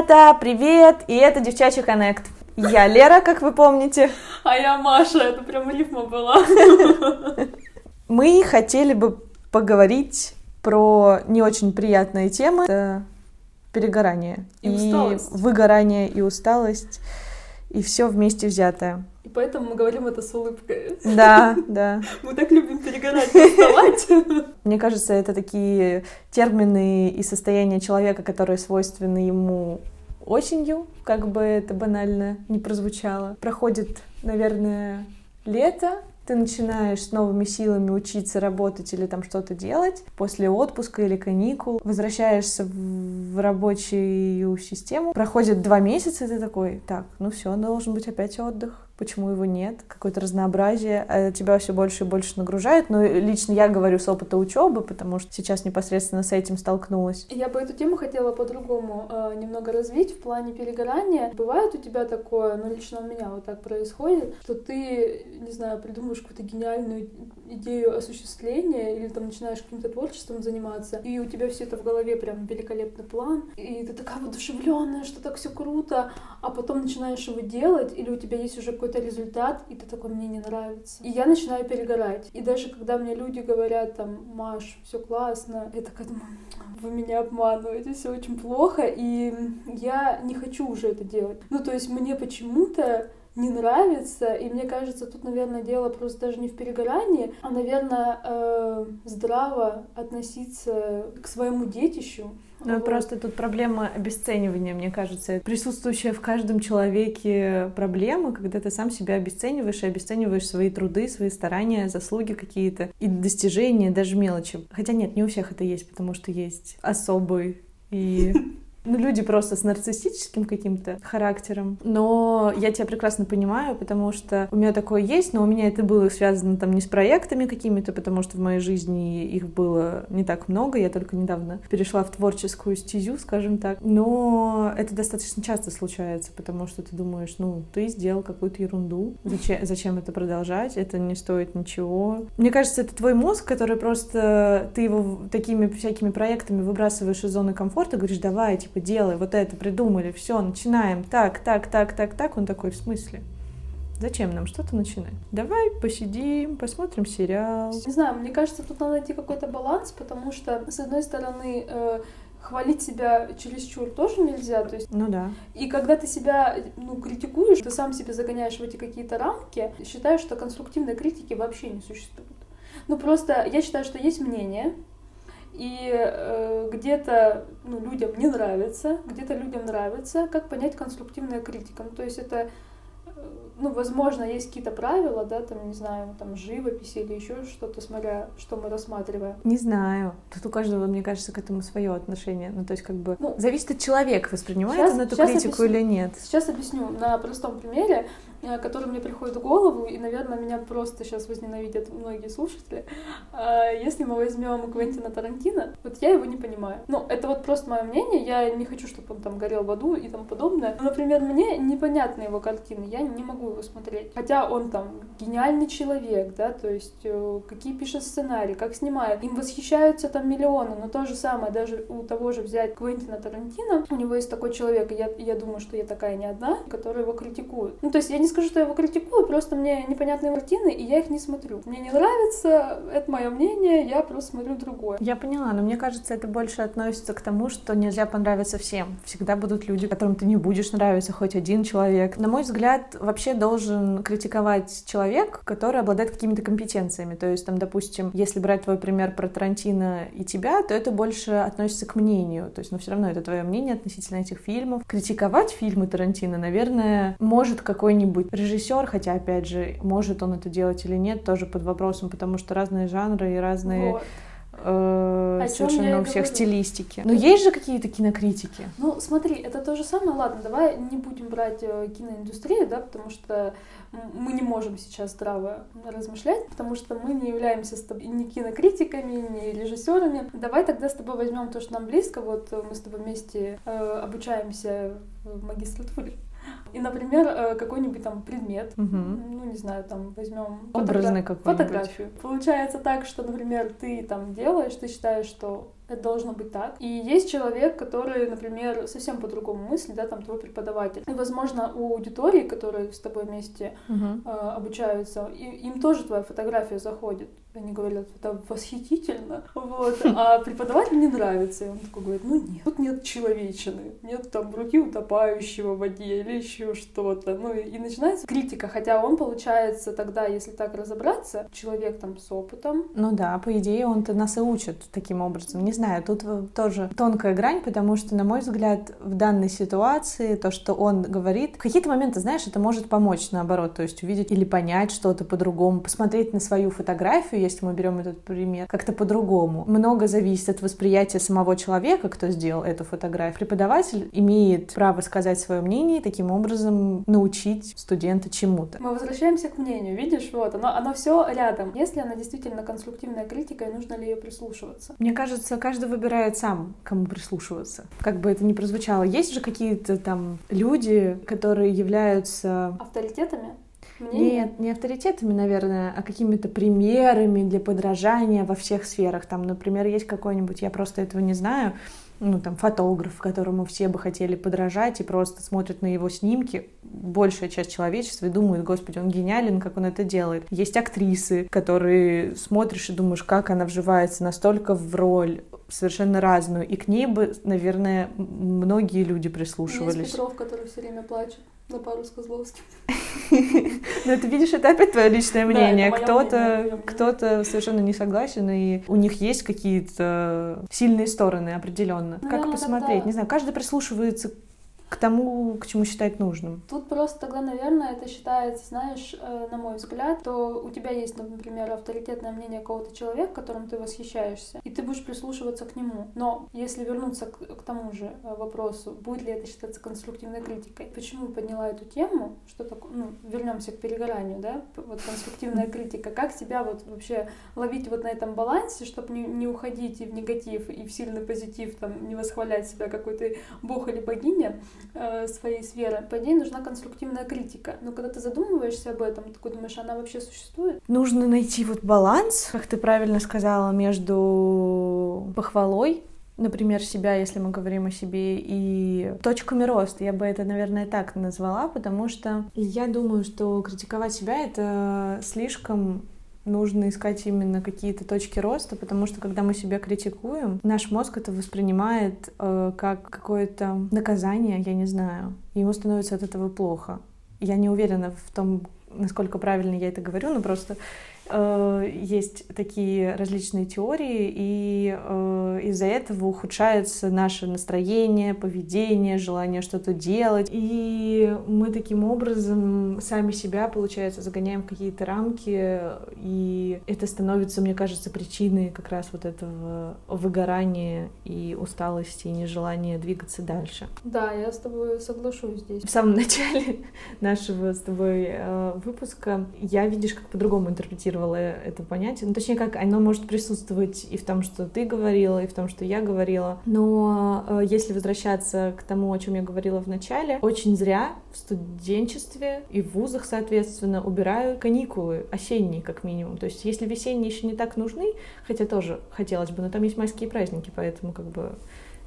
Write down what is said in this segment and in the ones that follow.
Ребята, привет! И это Девчачий Коннект. Я Лера, как вы помните. А я Маша, это прям рифма была. Мы хотели бы поговорить про не очень приятные темы. Это перегорание. И, усталость. выгорание, и усталость. И все вместе взятое. И поэтому мы говорим это с улыбкой. Да, да. Мы так любим перегорать и уставать. Мне кажется, это такие термины и состояния человека, которые свойственны ему осенью, как бы это банально не прозвучало. Проходит, наверное, лето, ты начинаешь с новыми силами учиться работать или там что-то делать после отпуска или каникул, возвращаешься в рабочую систему, проходит два месяца, и ты такой, так, ну все, должен быть опять отдых почему его нет, какое-то разнообразие, а тебя все больше и больше нагружает. Но лично я говорю с опыта учебы, потому что сейчас непосредственно с этим столкнулась. Я бы эту тему хотела по-другому э, немного развить в плане перегорания. Бывает у тебя такое, ну лично у меня вот так происходит, что ты, не знаю, придумываешь какую-то гениальную идею осуществления или там начинаешь каким-то творчеством заниматься, и у тебя все это в голове прям великолепный план, и ты такая воодушевленная, что так все круто, а потом начинаешь его делать, или у тебя есть уже какой какой-то результат, и ты такой, мне не нравится. И я начинаю перегорать. И даже когда мне люди говорят, там, Маш, все классно, я такая думаю, вы меня обманываете, все очень плохо, и я не хочу уже это делать. Ну, то есть мне почему-то не нравится, и мне кажется, тут, наверное, дело просто даже не в перегорании, а, наверное, э, здраво относиться к своему детищу, ну, вот. просто тут проблема обесценивания, мне кажется. Присутствующая в каждом человеке проблема, когда ты сам себя обесцениваешь и обесцениваешь свои труды, свои старания, заслуги какие-то и достижения, даже мелочи. Хотя нет, не у всех это есть, потому что есть особый и ну, люди просто с нарциссическим каким-то характером. Но я тебя прекрасно понимаю, потому что у меня такое есть, но у меня это было связано там не с проектами какими-то, потому что в моей жизни их было не так много. Я только недавно перешла в творческую стезю, скажем так. Но это достаточно часто случается, потому что ты думаешь, ну, ты сделал какую-то ерунду. Зачем, зачем это продолжать? Это не стоит ничего. Мне кажется, это твой мозг, который просто ты его такими всякими проектами выбрасываешь из зоны комфорта, говоришь, давай, типа, типа, делай вот это, придумали, все, начинаем, так, так, так, так, так. Он такой, в смысле? Зачем нам что-то начинать? Давай посидим, посмотрим сериал. Не знаю, мне кажется, тут надо найти какой-то баланс, потому что, с одной стороны, э, хвалить себя чересчур тоже нельзя, то есть... Ну да. И когда ты себя, ну, критикуешь, ты сам себя загоняешь в эти какие-то рамки, считаешь, что конструктивной критики вообще не существует. Ну, просто я считаю, что есть мнение, и э, где-то ну, людям не нравится, где-то людям нравится. Как понять конструктивная критика? Ну, то есть это ну, возможно, есть какие-то правила, да, там, не знаю, там, живописи или еще что-то, смотря, что мы рассматриваем. Не знаю. Тут у каждого, мне кажется, к этому свое отношение. Ну, то есть, как бы, ну, зависит от человека, воспринимает сейчас, он эту критику объясню, или нет. Сейчас объясню на простом примере, э, который мне приходит в голову, и, наверное, меня просто сейчас возненавидят многие слушатели. А, если мы возьмем Квентина Тарантино, вот я его не понимаю. Ну, это вот просто мое мнение, я не хочу, чтобы он там горел в аду и тому подобное. Но, например, мне непонятны его картины, я не могу его смотреть. Хотя он там гениальный человек, да, то есть э, какие пишет сценарии, как снимает. Им восхищаются там миллионы, но то же самое, даже у того же взять Квентина Тарантино, у него есть такой человек, и я, я думаю, что я такая не одна, которая его критикует. Ну, то есть я не скажу, что я его критикую, просто мне непонятные картины, и я их не смотрю. Мне не нравится, это мое мнение, я просто смотрю другое. Я поняла, но мне кажется, это больше относится к тому, что нельзя понравиться всем. Всегда будут люди, которым ты не будешь нравиться, хоть один человек. На мой взгляд, вообще должен критиковать человек, который обладает какими-то компетенциями. То есть, там, допустим, если брать твой пример про Тарантино и тебя, то это больше относится к мнению. То есть, но все равно это твое мнение относительно этих фильмов. Критиковать фильмы Тарантино, наверное, может какой-нибудь режиссер, хотя, опять же, может он это делать или нет, тоже под вопросом, потому что разные жанры и разные... Вот э, совершенно у всех говорю. стилистики. Но есть же какие-то кинокритики? Ну, смотри, это то же самое. Ладно, давай не будем брать э, киноиндустрию, да, потому что мы не можем сейчас здраво размышлять, потому что мы не являемся с тобой ни кинокритиками, ни режиссерами. Давай тогда с тобой возьмем то, что нам близко. Вот мы с тобой вместе э, обучаемся в магистратуре. И, например, э, какой-нибудь там предмет, угу. ну, не знаю, там возьмем Образный фотогра- фотографию. Получается так, что, например, ты там делаешь, ты считаешь, что это должно быть так. И есть человек, который, например, совсем по-другому мыслит, да, там твой преподаватель. И, возможно, у аудитории, которые с тобой вместе uh-huh. э, обучаются, и, им тоже твоя фотография заходит. Они говорят, это восхитительно, вот, а преподаватель не нравится. И он такой говорит, ну нет, тут нет человечины, нет там руки утопающего в воде или еще что-то. Ну и, и начинается критика, хотя он, получается, тогда, если так разобраться, человек там с опытом. Ну да, по идее, он-то нас и учит таким образом. Не знаю, тут тоже тонкая грань, потому что, на мой взгляд, в данной ситуации то, что он говорит, в какие-то моменты, знаешь, это может помочь, наоборот, то есть увидеть или понять что-то по-другому, посмотреть на свою фотографию, если мы берем этот пример, как-то по-другому. Много зависит от восприятия самого человека, кто сделал эту фотографию. Преподаватель имеет право сказать свое мнение и таким образом научить студента чему-то. Мы возвращаемся к мнению, видишь, вот, оно, оно все рядом. Если она действительно конструктивная критика, и нужно ли ее прислушиваться? Мне кажется, каждый выбирает сам, кому прислушиваться. Как бы это ни прозвучало. Есть же какие-то там люди, которые являются... Авторитетами? Мнение? Нет, не авторитетами, наверное, а какими-то примерами для подражания во всех сферах. Там, например, есть какой-нибудь, я просто этого не знаю, ну, там, фотограф, которому все бы хотели подражать и просто смотрят на его снимки, большая часть человечества и думают, господи, он гениален, как он это делает. Есть актрисы, которые смотришь и думаешь, как она вживается настолько в роль совершенно разную, и к ней бы, наверное, многие люди прислушивались. Есть Петров, который все время плачет на пару с Козловским. Ну, ты видишь, это опять твое личное мнение. Кто-то кто-то совершенно не согласен, и у них есть какие-то сильные стороны определенно. Как посмотреть? Не знаю, каждый прислушивается к тому, к чему считает нужным. Тут просто тогда, наверное, это считается, знаешь, э, на мой взгляд, то у тебя есть, например, авторитетное мнение какого-то человека, которым ты восхищаешься, и ты будешь прислушиваться к нему. Но если вернуться к, к тому же э, вопросу, будет ли это считаться конструктивной критикой, почему подняла эту тему, что такое, ну, вернемся к перегоранию, да, вот конструктивная критика, как себя вот вообще ловить вот на этом балансе, чтобы не, не уходить и в негатив, и в сильный позитив, там, не восхвалять себя какой-то бог или богиня, своей сферы, по идее нужна конструктивная критика. Но когда ты задумываешься об этом, ты такой думаешь, она вообще существует? Нужно найти вот баланс, как ты правильно сказала, между похвалой например, себя, если мы говорим о себе, и точками роста. Я бы это, наверное, так назвала, потому что я думаю, что критиковать себя — это слишком нужно искать именно какие-то точки роста, потому что когда мы себя критикуем, наш мозг это воспринимает э, как какое-то наказание, я не знаю, ему становится от этого плохо. Я не уверена в том, насколько правильно я это говорю, но просто есть такие различные теории, и э, из-за этого ухудшается наше настроение, поведение, желание что-то делать. И мы таким образом сами себя, получается, загоняем в какие-то рамки, и это становится, мне кажется, причиной как раз вот этого выгорания и усталости, и нежелания двигаться дальше. Да, я с тобой соглашусь здесь. В самом начале нашего с тобой э, выпуска я, видишь, как по-другому интерпретировала анализировала это понятие. Ну, точнее, как оно может присутствовать и в том, что ты говорила, и в том, что я говорила. Но э, если возвращаться к тому, о чем я говорила в начале, очень зря в студенчестве и в вузах, соответственно, убирают каникулы осенние, как минимум. То есть, если весенние еще не так нужны, хотя тоже хотелось бы, но там есть майские праздники, поэтому как бы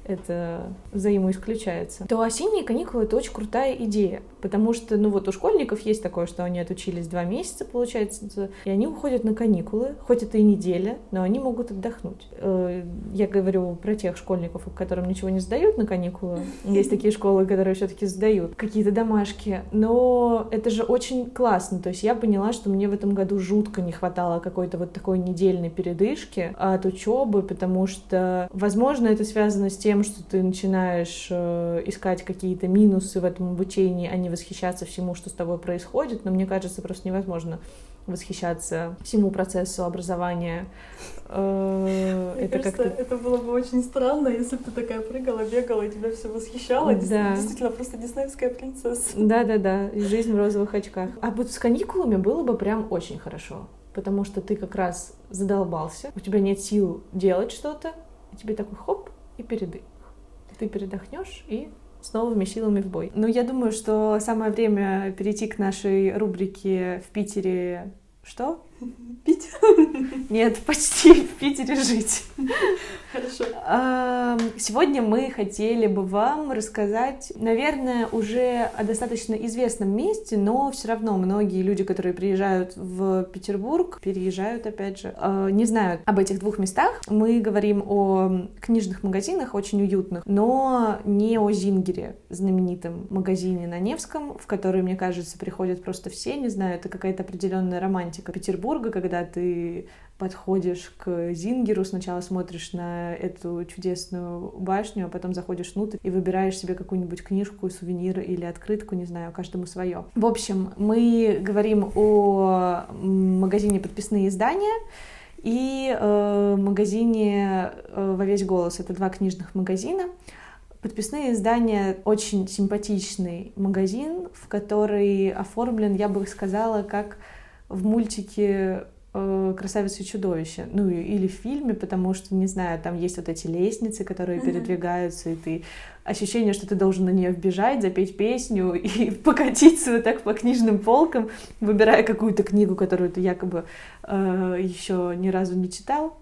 это взаимоисключается, то осенние каникулы — это очень крутая идея, потому что, ну вот у школьников есть такое, что они отучились два месяца, получается, и они уходят на каникулы, хоть это и неделя, но они могут отдохнуть. Э, я говорю про тех школьников, которым ничего не сдают на каникулы. Есть такие школы, которые все-таки сдают какие-то домашки, но это же очень классно. То есть я поняла, что мне в этом году жутко не хватало какой-то вот такой недельной передышки от учебы, потому что, возможно, это связано с тем, что ты начинаешь э, искать какие-то минусы в этом обучении, а не восхищаться всему, что с тобой происходит. Но мне кажется, просто невозможно восхищаться всему процессу образования. Э, это кажется, это было бы очень странно, если бы ты такая прыгала, бегала, и тебя все восхищало. Да. Действительно, просто диснеевская принцесса. Да-да-да, и жизнь в розовых очках. А вот с каникулами было бы прям очень хорошо, потому что ты как раз задолбался, у тебя нет сил делать что-то, и тебе такой хоп, и передых. Ты передохнешь и с новыми силами в бой. Ну, я думаю, что самое время перейти к нашей рубрике в Питере. Что? Пить? Нет, почти в Питере жить. Хорошо. Сегодня мы хотели бы вам рассказать, наверное, уже о достаточно известном месте, но все равно многие люди, которые приезжают в Петербург, переезжают, опять же, а, не знают об этих двух местах. Мы говорим о книжных магазинах, очень уютных, но не о Зингере, знаменитом магазине на Невском, в который, мне кажется, приходят просто все, не знаю, это какая-то определенная романтика Петербурга, когда ты подходишь к Зингеру, сначала смотришь на эту чудесную башню, а потом заходишь внутрь и выбираешь себе какую-нибудь книжку, сувенир или открытку, не знаю, каждому свое. В общем, мы говорим о магазине «Подписные издания», и э, магазине э, «Во весь голос». Это два книжных магазина. Подписные издания очень симпатичный магазин, в который оформлен, я бы сказала, как в мультике Э, «Красавица и чудовище», ну или в фильме, потому что, не знаю, там есть вот эти лестницы, которые mm-hmm. передвигаются, и ты ощущение, что ты должен на нее вбежать, запеть песню и покатиться вот так по книжным полкам, выбирая какую-то книгу, которую ты якобы э, еще ни разу не читал.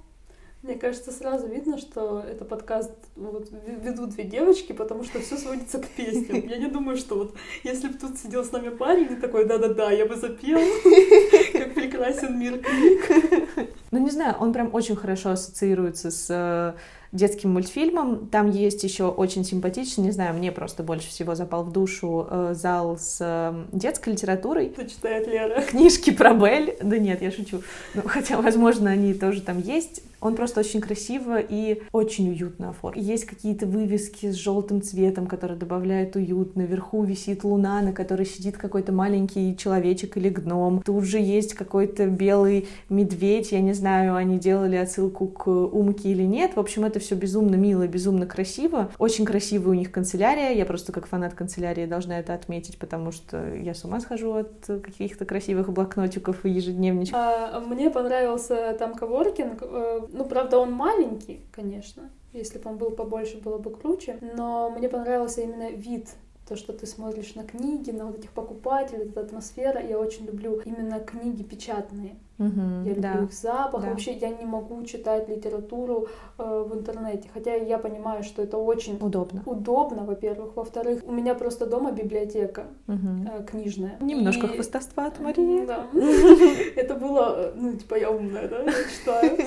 Мне кажется, сразу видно, что это подкаст вот, ведут две девочки, потому что все сводится к песням. Я не думаю, что вот если бы тут сидел с нами парень и такой, да-да-да, я бы запел, как прекрасен мир книг. Ну, не знаю, он прям очень хорошо ассоциируется с э, детским мультфильмом. Там есть еще очень симпатичный, не знаю, мне просто больше всего запал в душу э, зал с э, детской литературой. Что читает Лера? Книжки про Бель. Да нет, я шучу. Ну, хотя, возможно, они тоже там есть. Он просто очень красиво и очень уютно оформлен. Есть какие-то вывески с желтым цветом, которые добавляют уют. Наверху висит луна, на которой сидит какой-то маленький человечек или гном. Тут же есть какой-то белый медведь. Я не знаю, они делали отсылку к Умке или нет. В общем, это все безумно мило, безумно красиво. Очень красивая у них канцелярия. Я просто как фанат канцелярии должна это отметить, потому что я с ума схожу от каких-то красивых блокнотиков и ежедневничков. А, мне понравился там коворкинг э, ну, правда, он маленький, конечно. Если бы он был побольше, было бы круче. Но мне понравился именно вид то, что ты смотришь на книги, на вот этих покупателей, эта атмосфера. Я очень люблю именно книги печатные. Угу, я люблю да, их запах. Да. Вообще я не могу читать литературу э, в интернете, хотя я понимаю, что это очень удобно. Удобно, во-первых. Во-вторых, у меня просто дома библиотека угу. э, книжная. Немножко и... хвостовства от Марии. Да. Это было, э, ну, типа, я умная, да, я читаю.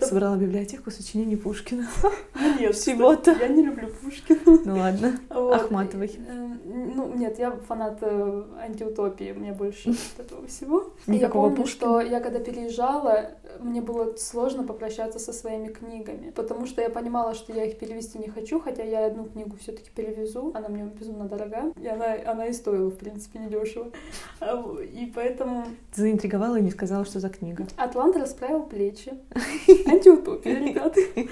Собрала библиотеку сочинений Пушкина. Нет, всего-то. Я не люблю Пушкина. Ну ладно, Ахматовой. Э, ну, нет, я фанат э, антиутопии, мне больше этого всего. Никакого Пушкина? Я когда переезжала, мне было сложно попрощаться со своими книгами, потому что я понимала, что я их перевести не хочу, хотя я одну книгу все таки перевезу, она мне безумно дорога, и она, она и стоила, в принципе, недешево. И поэтому... Ты заинтриговала и не сказала, что за книга. Атлант расправил плечи. Антиутопия, ребята.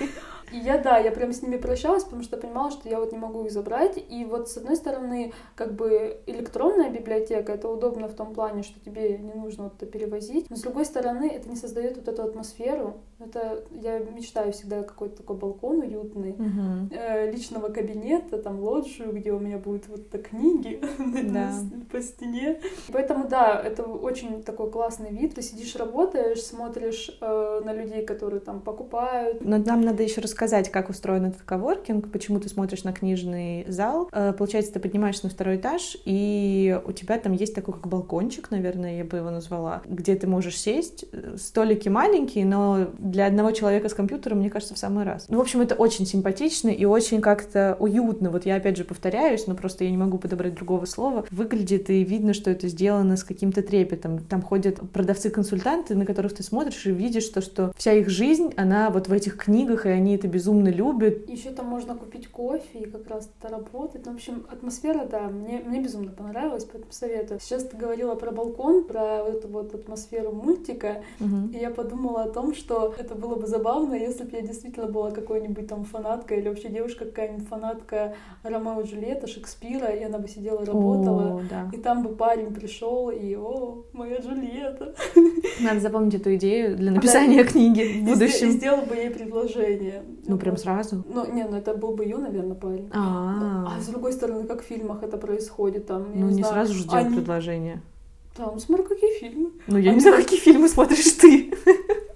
И я, да, я прям с ними прощалась, потому что понимала, что я вот не могу их забрать. И вот с одной стороны, как бы электронная библиотека, это удобно в том плане, что тебе не нужно вот это перевозить. Но с другой стороны, это не создает вот эту атмосферу. Это я мечтаю всегда какой-то такой балкон уютный, угу. э, личного кабинета, там лоджию, где у меня будут вот это книги да. по стене. Поэтому да, это очень такой классный вид. Ты сидишь, работаешь, смотришь э, на людей, которые там покупают. Но нам надо еще рассказать рассказать, как устроен этот коворкинг, почему ты смотришь на книжный зал. Э, получается, ты поднимаешься на второй этаж, и у тебя там есть такой как балкончик, наверное, я бы его назвала, где ты можешь сесть. Столики маленькие, но для одного человека с компьютером, мне кажется, в самый раз. Ну, в общем, это очень симпатично и очень как-то уютно. Вот я опять же повторяюсь, но просто я не могу подобрать другого слова. Выглядит и видно, что это сделано с каким-то трепетом. Там ходят продавцы-консультанты, на которых ты смотришь и видишь то, что вся их жизнь, она вот в этих книгах, и они это безумно любят. Еще там можно купить кофе и как раз это работать. Ну, в общем, атмосфера, да, мне, мне безумно понравилась, поэтому советую. Сейчас ты говорила про балкон, про вот эту вот атмосферу мультика, угу. и я подумала о том, что это было бы забавно, если бы я действительно была какой-нибудь там фанаткой или вообще девушка какая-нибудь фанатка Ромео и Джульетта, Шекспира, и она бы сидела работала, О, да. и там бы парень пришел и о, моя Джульетта. Надо запомнить эту идею для написания да, книги в будущем. И сделал бы ей предложение. Ну, прям сразу? Ну, не, ну это был бы ее, наверное, парень. А, а с другой стороны, как в фильмах это происходит, там, Ну, не, не знаю, сразу же делать они... предложение. Ну смотри, какие фильмы. Ну, я они... не знаю, какие фильмы смотришь ты.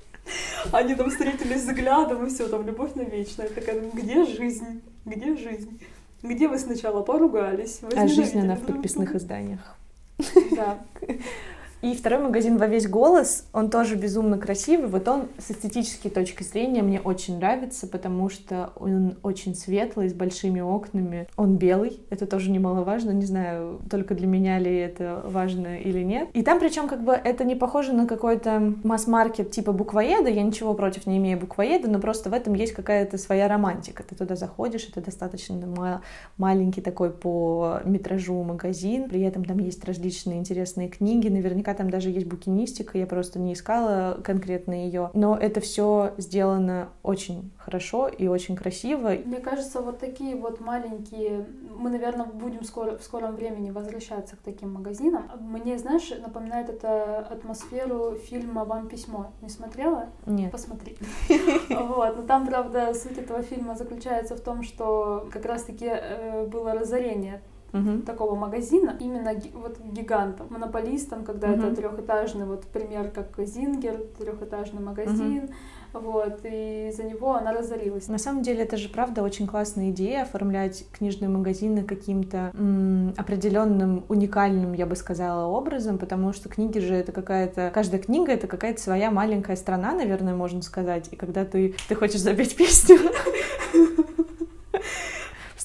они там встретились взглядом, и все, там любовь навечно. Я такая, «Ну, где жизнь? Где жизнь? Где вы сначала поругались? А жизнь она в подписных изданиях. Да. И второй магазин во весь голос, он тоже безумно красивый. Вот он с эстетической точки зрения мне очень нравится, потому что он очень светлый, с большими окнами. Он белый, это тоже немаловажно. Не знаю, только для меня ли это важно или нет. И там причем как бы это не похоже на какой-то масс-маркет типа буквоеда. Я ничего против не имею буквоеда, но просто в этом есть какая-то своя романтика. Ты туда заходишь, это достаточно маленький такой по метражу магазин. При этом там есть различные интересные книги. Наверняка там даже есть букинистика, я просто не искала конкретно ее. Но это все сделано очень хорошо и очень красиво. Мне кажется, вот такие вот маленькие... Мы, наверное, будем скоро, в скором времени возвращаться к таким магазинам. Мне, знаешь, напоминает это атмосферу фильма «Вам письмо». Не смотрела? Нет. Посмотри. Вот. Но там, правда, суть этого фильма заключается в том, что как раз-таки э, было разорение угу. такого магазина, именно вот гигантом, монополистом, когда угу. это трехэтажный, вот пример как Зингер, трехэтажный магазин, угу. Вот, и за него она разорилась. На самом деле, это же правда очень классная идея оформлять книжные магазины каким-то м- определенным, уникальным, я бы сказала, образом, потому что книги же это какая-то... Каждая книга — это какая-то своя маленькая страна, наверное, можно сказать. И когда ты, ты хочешь запеть песню,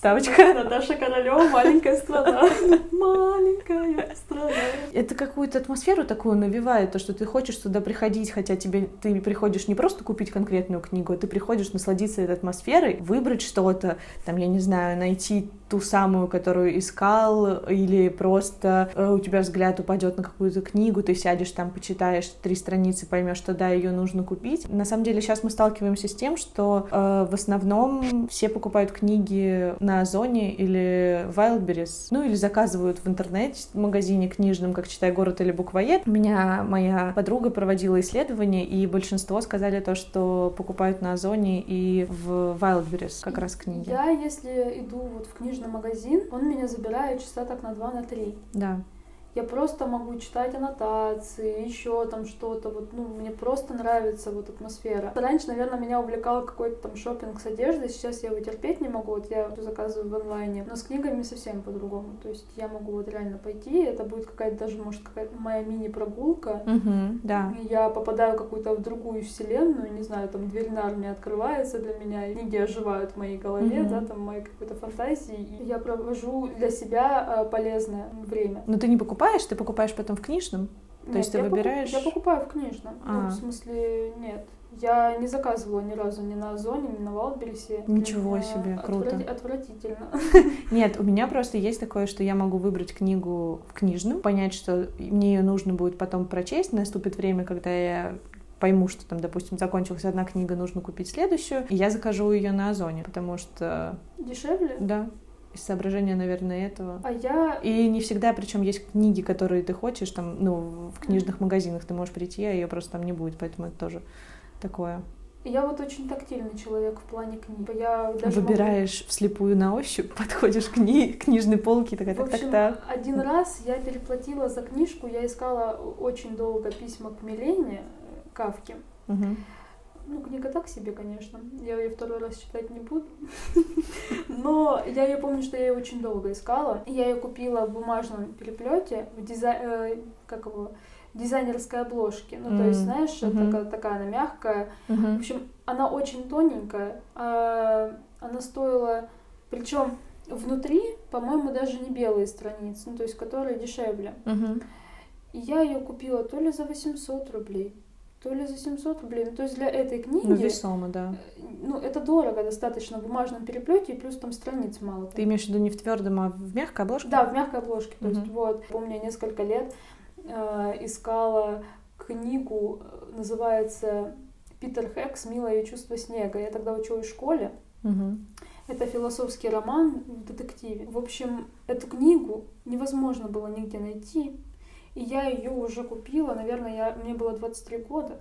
Ставочка. Наташа Королева, маленькая страна. Маленькая Это какую-то атмосферу такую навевает, то, что ты хочешь туда приходить, хотя тебе ты приходишь не просто купить конкретную книгу, а ты приходишь насладиться этой атмосферой, выбрать что-то, там, я не знаю, найти ту самую, которую искал, или просто э, у тебя взгляд упадет на какую-то книгу, ты сядешь там, почитаешь три страницы, поймешь, что да, ее нужно купить. На самом деле сейчас мы сталкиваемся с тем, что э, в основном все покупают книги на Озоне или Wildberries, ну или заказывают в интернете книжном, как «Читай город» или «Буквоед». У меня моя подруга проводила исследование, и большинство сказали то, что покупают на Озоне и в Wildberries как раз книги. Я, если иду вот в книжный магазин, он меня забирает часа так на два, на три. Да я просто могу читать аннотации, еще там что-то, вот, ну, мне просто нравится вот атмосфера. Раньше, наверное, меня увлекал какой-то там шопинг с одеждой, сейчас я его терпеть не могу, вот я заказываю в онлайне, но с книгами совсем по-другому, то есть я могу вот реально пойти, это будет какая-то даже, может, какая-то моя мини-прогулка, угу, да. я попадаю какую-то в другую вселенную, не знаю, там дверь нарния открывается для меня, книги оживают в моей голове, угу. да, там моей какой-то фантазии, и я провожу для себя э, полезное время. Но ты не покупаешь покупаешь, ты покупаешь потом в книжном? То нет, есть ты я выбираешь... Покуп... Я покупаю в книжном. Ну, а. Ну, в смысле, нет. Я не заказывала ни разу ни на Озоне, ни на Валбересе. Ничего себе, круто. Отврат... Отвратительно. Нет, у меня просто есть такое, что я могу выбрать книгу в книжном, понять, что мне ее нужно будет потом прочесть, наступит время, когда я пойму, что там, допустим, закончилась одна книга, нужно купить следующую, и я закажу ее на Озоне, потому что... Дешевле? Да из соображения, наверное, этого. А я... И не всегда, причем есть книги, которые ты хочешь, там, ну, в книжных магазинах ты можешь прийти, а ее просто там не будет, поэтому это тоже такое. Я вот очень тактильный человек в плане книг. Я даже Выбираешь могу... вслепую на ощупь, подходишь к кни... книжной полке, такая, так, так, так, так. один раз я переплатила за книжку, я искала очень долго письма к Милене Кавке. Угу. Ну, книга так себе, конечно. Я ее второй раз читать не буду. Но я ее помню, что я ее очень долго искала. Я ее купила в бумажном переплете, в дизайн... Э, как его? дизайнерской обложке. Ну, то есть, знаешь, mm-hmm. такая, такая она мягкая. Mm-hmm. В общем, она очень тоненькая. А, она стоила... Причем внутри, по-моему, даже не белые страницы, ну, то есть, которые дешевле. Mm-hmm. И я ее купила то ли за 800 рублей, то ли за 700 рублей. Ну, то есть для этой книги... Ну, весомо, да. Ну, это дорого достаточно в бумажном переплете, и плюс там страниц мало. Ты имеешь в виду не в твердом, а в мягкой обложке? Да, в мягкой обложке. То есть вот, помню, я несколько лет э, искала книгу, называется «Питер Хэкс. Милое чувство снега». Я тогда училась в школе. Угу. Это философский роман в детективе. В общем, эту книгу невозможно было нигде найти. И я ее уже купила, наверное, я, мне было 23 года.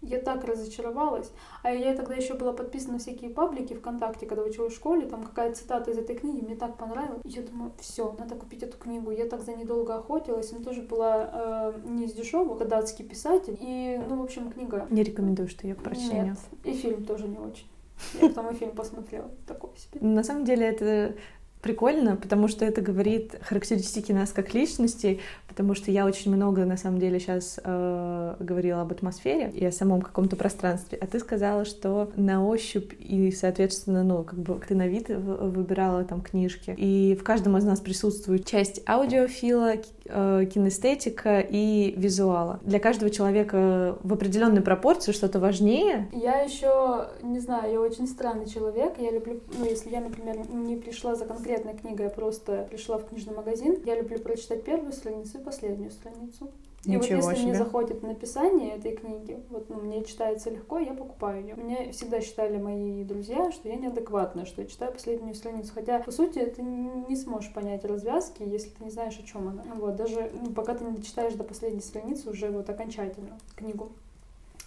Я так разочаровалась. А я тогда еще была подписана на всякие паблики ВКонтакте, когда училась в школе, там какая цитата из этой книги мне так понравилась. И я думаю, все, надо купить эту книгу. Я так за ней долго охотилась. Она тоже была э, не из дешевых, а датский писатель. И, ну, в общем, книга... Не рекомендую, что ее к прочтению. Нет, и фильм тоже не очень. Я потом и фильм посмотрела. Такой себе. На самом деле это прикольно, потому что это говорит характеристики нас как личностей, потому что я очень много, на самом деле, сейчас э, говорила об атмосфере и о самом каком-то пространстве, а ты сказала, что на ощупь и, соответственно, ну, как бы ты на вид выбирала там книжки, и в каждом из нас присутствует часть аудиофила, э, кинестетика и визуала. Для каждого человека в определенной пропорции что-то важнее. Я еще, не знаю, я очень странный человек, я люблю, ну, если я, например, не пришла за конкретно конкретная книга, я просто пришла в книжный магазин. Я люблю прочитать первую страницу и последнюю страницу. И вот если себе. мне заходит написание этой книги, вот ну, мне читается легко, я покупаю ее. Мне всегда считали мои друзья, что я неадекватная, что я читаю последнюю страницу. Хотя, по сути, ты не сможешь понять развязки, если ты не знаешь, о чем она. Вот, даже ну, пока ты не дочитаешь до последней страницы уже вот окончательно книгу.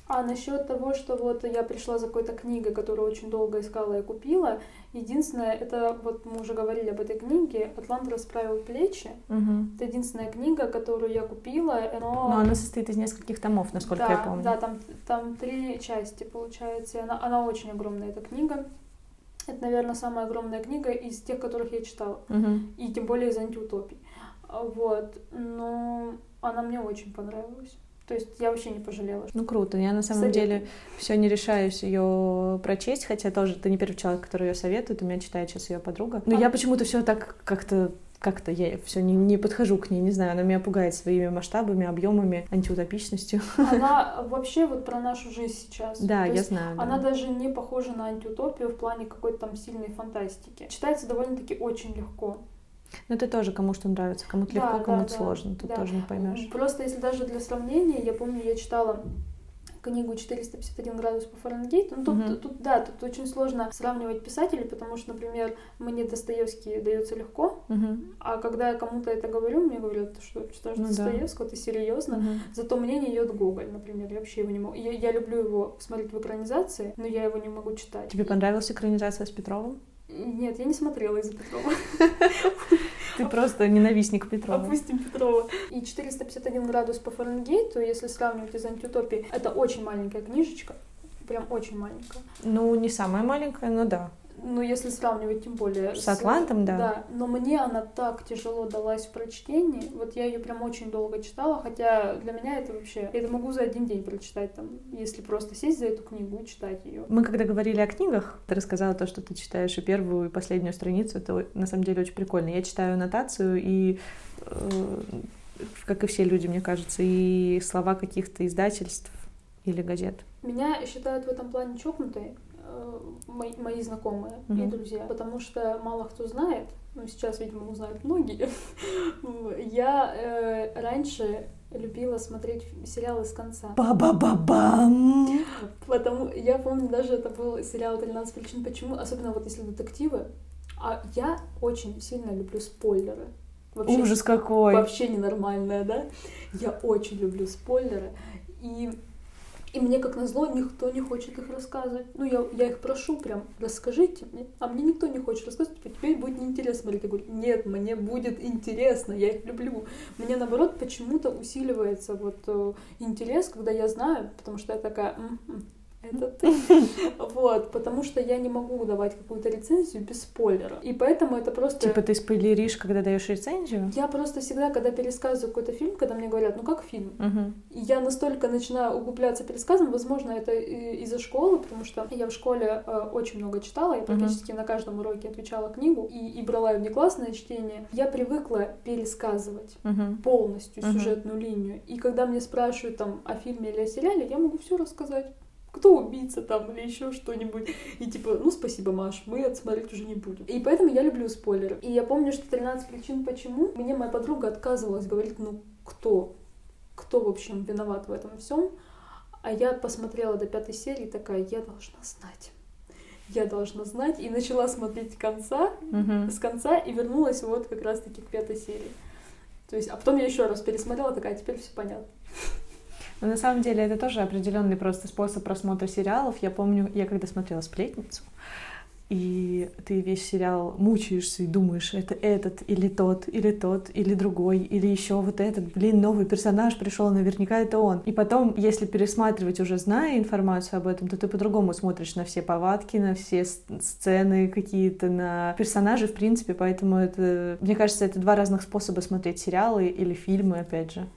А насчет того, что вот я пришла за какой-то книгой, которую очень долго искала и купила, единственное, это вот мы уже говорили об этой книге «Атлант расправил плечи». Угу. Это единственная книга, которую я купила, но... Но она состоит из нескольких томов, насколько да, я помню. Да, там, там три части, получается, она, она очень огромная, эта книга. Это, наверное, самая огромная книга из тех, которых я читала. Угу. И тем более из антиутопий. Вот. Но она мне очень понравилась. То есть я вообще не пожалела. Ну круто. Я на самом Советую. деле все не решаюсь ее прочесть, хотя тоже ты не первый человек, который ее советует. У меня читает сейчас ее подруга. Но а... я почему-то все так как-то как-то я все не, не подхожу к ней, не знаю, она меня пугает своими масштабами, объемами, антиутопичностью. Она вообще вот про нашу жизнь сейчас. Да, То я знаю. Она да. даже не похожа на антиутопию в плане какой-то там сильной фантастики. Читается довольно-таки очень легко. Ну, это тоже кому что нравится, кому-то да, легко, кому-то да, сложно, тут да. тоже не поймешь. Просто если даже для сравнения, я помню, я читала книгу 451 градус по Фаренгейту. Ну, тут, uh-huh. тут, да, тут очень сложно сравнивать писателей, потому что, например, мне Достоевский дается легко, uh-huh. а когда я кому-то это говорю, мне говорят, ты что, читаешь ну, Достоевского, да. ты серьезно? Uh-huh. Зато мне не идет Гоголь, например, я вообще его не могу. Я, я люблю его смотреть в экранизации, но я его не могу читать. Тебе понравилась экранизация с Петровым? Нет, я не смотрела из-за Петрова. Ты просто ненавистник Петрова. Опустим Петрова. И 451 градус по Фаренгейту, если сравнивать из антиутопии, это очень маленькая книжечка. Прям очень маленькая. Ну, не самая маленькая, но да ну, если сравнивать тем более с, с Атлантом, да. Да, но мне она так тяжело далась в прочтении. Вот я ее прям очень долго читала, хотя для меня это вообще... Я это могу за один день прочитать, там, если просто сесть за эту книгу и читать ее. Мы когда говорили о книгах, ты рассказала то, что ты читаешь и первую, и последнюю страницу. Это на самом деле очень прикольно. Я читаю аннотацию и э, как и все люди, мне кажется, и слова каких-то издательств или газет. Меня считают в этом плане чокнутой, мои, мои знакомые mm-hmm. и друзья, потому что мало кто знает, ну сейчас, видимо, узнают многие. Я э, раньше любила смотреть сериалы с конца. Ба-ба-ба-бам! Потому я помню, даже это был сериал «13 причин почему», особенно вот если детективы. А я очень сильно люблю спойлеры. Вообще, Ужас какой! Вообще ненормальная, да? Я очень люблю спойлеры. И и мне, как назло, никто не хочет их рассказывать. Ну, я, я их прошу прям, расскажите мне. А мне никто не хочет рассказывать, типа, тебе будет неинтересно смотреть. Я говорю, нет, мне будет интересно, я их люблю. Мне, наоборот, почему-то усиливается вот э, интерес, когда я знаю, потому что я такая, м-м, это ты. Вот, потому что я не могу давать какую-то рецензию без спойлера. И поэтому это просто... Типа ты спойлеришь, когда даешь рецензию? Я просто всегда, когда пересказываю какой-то фильм, когда мне говорят, ну как фильм, угу. я настолько начинаю углубляться пересказом, возможно, это из-за школы, потому что я в школе э, очень много читала, я практически угу. на каждом уроке отвечала книгу и, и брала внеклассное чтение. Я привыкла пересказывать угу. полностью сюжетную линию. И когда мне спрашивают там о фильме или о сериале, я могу все рассказать кто убийца там или еще что-нибудь. И типа, ну спасибо, Маш, мы это смотреть уже не будем. И поэтому я люблю спойлеры. И я помню, что 13 причин почему. Мне моя подруга отказывалась говорить, ну кто? Кто, в общем, виноват в этом всем? А я посмотрела до пятой серии такая, я должна знать. Я должна знать. И начала смотреть конца, угу. с конца и вернулась вот как раз-таки к пятой серии. То есть, а потом я еще раз пересмотрела, такая, теперь все понятно. Но на самом деле это тоже определенный просто способ просмотра сериалов. Я помню, я когда смотрела «Сплетницу», и ты весь сериал мучаешься и думаешь, это этот или тот, или тот, или другой, или еще вот этот, блин, новый персонаж пришел, наверняка это он. И потом, если пересматривать уже зная информацию об этом, то ты по-другому смотришь на все повадки, на все сцены какие-то, на персонажей, в принципе, поэтому это, мне кажется, это два разных способа смотреть сериалы или фильмы, опять же.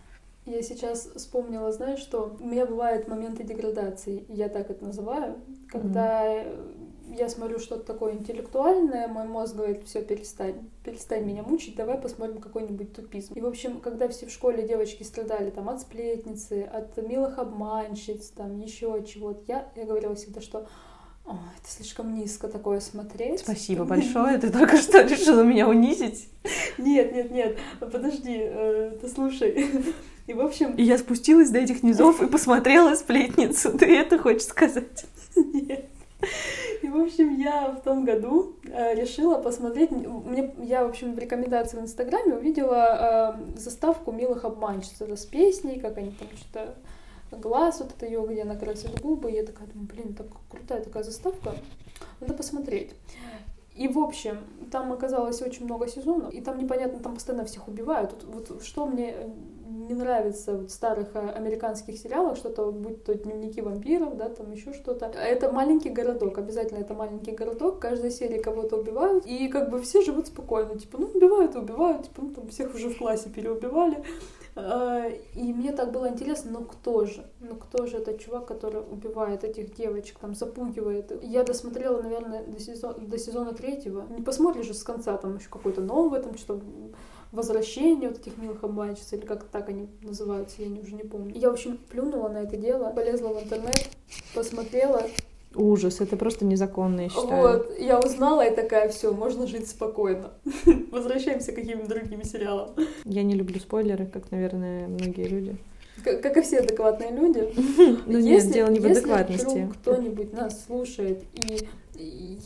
Я сейчас вспомнила, знаешь, что у меня бывают моменты деградации, я так это называю, когда mm-hmm я смотрю что-то такое интеллектуальное, мой мозг говорит, все, перестань, перестань меня мучить, давай посмотрим какой-нибудь тупизм. И, в общем, когда все в школе девочки страдали там от сплетницы, от милых обманщиц, там еще от чего-то, я, я говорила всегда, что о, это слишком низко такое смотреть. Спасибо большое, ты только что решила меня унизить. Нет, нет, нет, подожди, э, ты слушай. И, в общем... И я спустилась до этих низов и посмотрела сплетницу, ты это хочешь сказать? Нет. И, в общем, я в том году э, решила посмотреть... Мне, я, в общем, в рекомендации в Инстаграме увидела э, заставку «Милых обманщиц». Это с песней, как они там что-то... Глаз вот это ее, где она красит губы. И я такая думаю, блин, так крутая такая заставка. Надо посмотреть. И, в общем, там оказалось очень много сезонов, и там непонятно, там постоянно всех убивают. Вот, вот что мне не нравится в старых э, американских сериалах, что-то, будь то дневники вампиров, да, там еще что-то. Это маленький городок, обязательно это маленький городок, в каждой серии кого-то убивают, и как бы все живут спокойно, типа, ну, убивают убивают, типа, ну, там всех уже в классе переубивали. А, и мне так было интересно, ну кто же? Ну кто же этот чувак, который убивает этих девочек, там запугивает? Я досмотрела, наверное, до, сезона, до сезона третьего. Не посмотришь же с конца, там еще какой-то новый, там что возвращение вот этих милых обманщиц, или как так они называются, я не, уже не помню. Я, в общем, плюнула на это дело, полезла в интернет, посмотрела, Ужас, это просто незаконно, я считаю. Вот, я узнала и такая, все, можно жить спокойно. Возвращаемся к каким-то другим сериалам. Я не люблю спойлеры, как, наверное, многие люди. Как, как и все адекватные люди. Ну нет, дело не в адекватности. Если кто-нибудь нас слушает и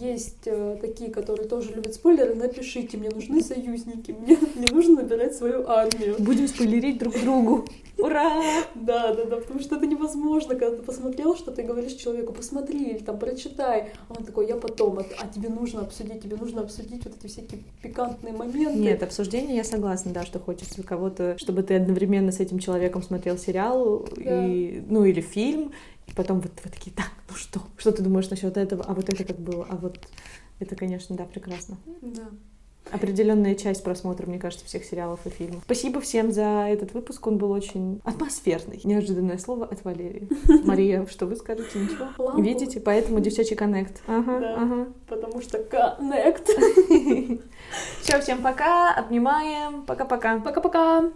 есть э, такие, которые тоже любят спойлеры, напишите, мне нужны союзники, мне, мне нужно набирать свою армию. Будем спойлерить друг другу. Ура! Да, да, да, потому что это невозможно, когда ты посмотрел что ты говоришь человеку, посмотри или там прочитай, а он такой, я потом, а, а тебе нужно обсудить, тебе нужно обсудить вот эти всякие пикантные моменты. Нет, обсуждение я согласна, да, что хочется кого-то, чтобы ты одновременно с этим человеком смотрел сериал, да. и, ну или фильм, и потом вот вы такие, так, ну что? Что ты думаешь насчет этого? А вот это как было? А вот это, конечно, да, прекрасно. Да. Определенная часть просмотра, мне кажется, всех сериалов и фильмов. Спасибо всем за этот выпуск. Он был очень атмосферный. Неожиданное слово от Валерии. Мария, что вы скажете? Ничего? Лампу. Видите? Поэтому девчачий коннект. Ага, да, ага. Потому что коннект. Все, всем пока. Обнимаем. Пока-пока. Пока-пока.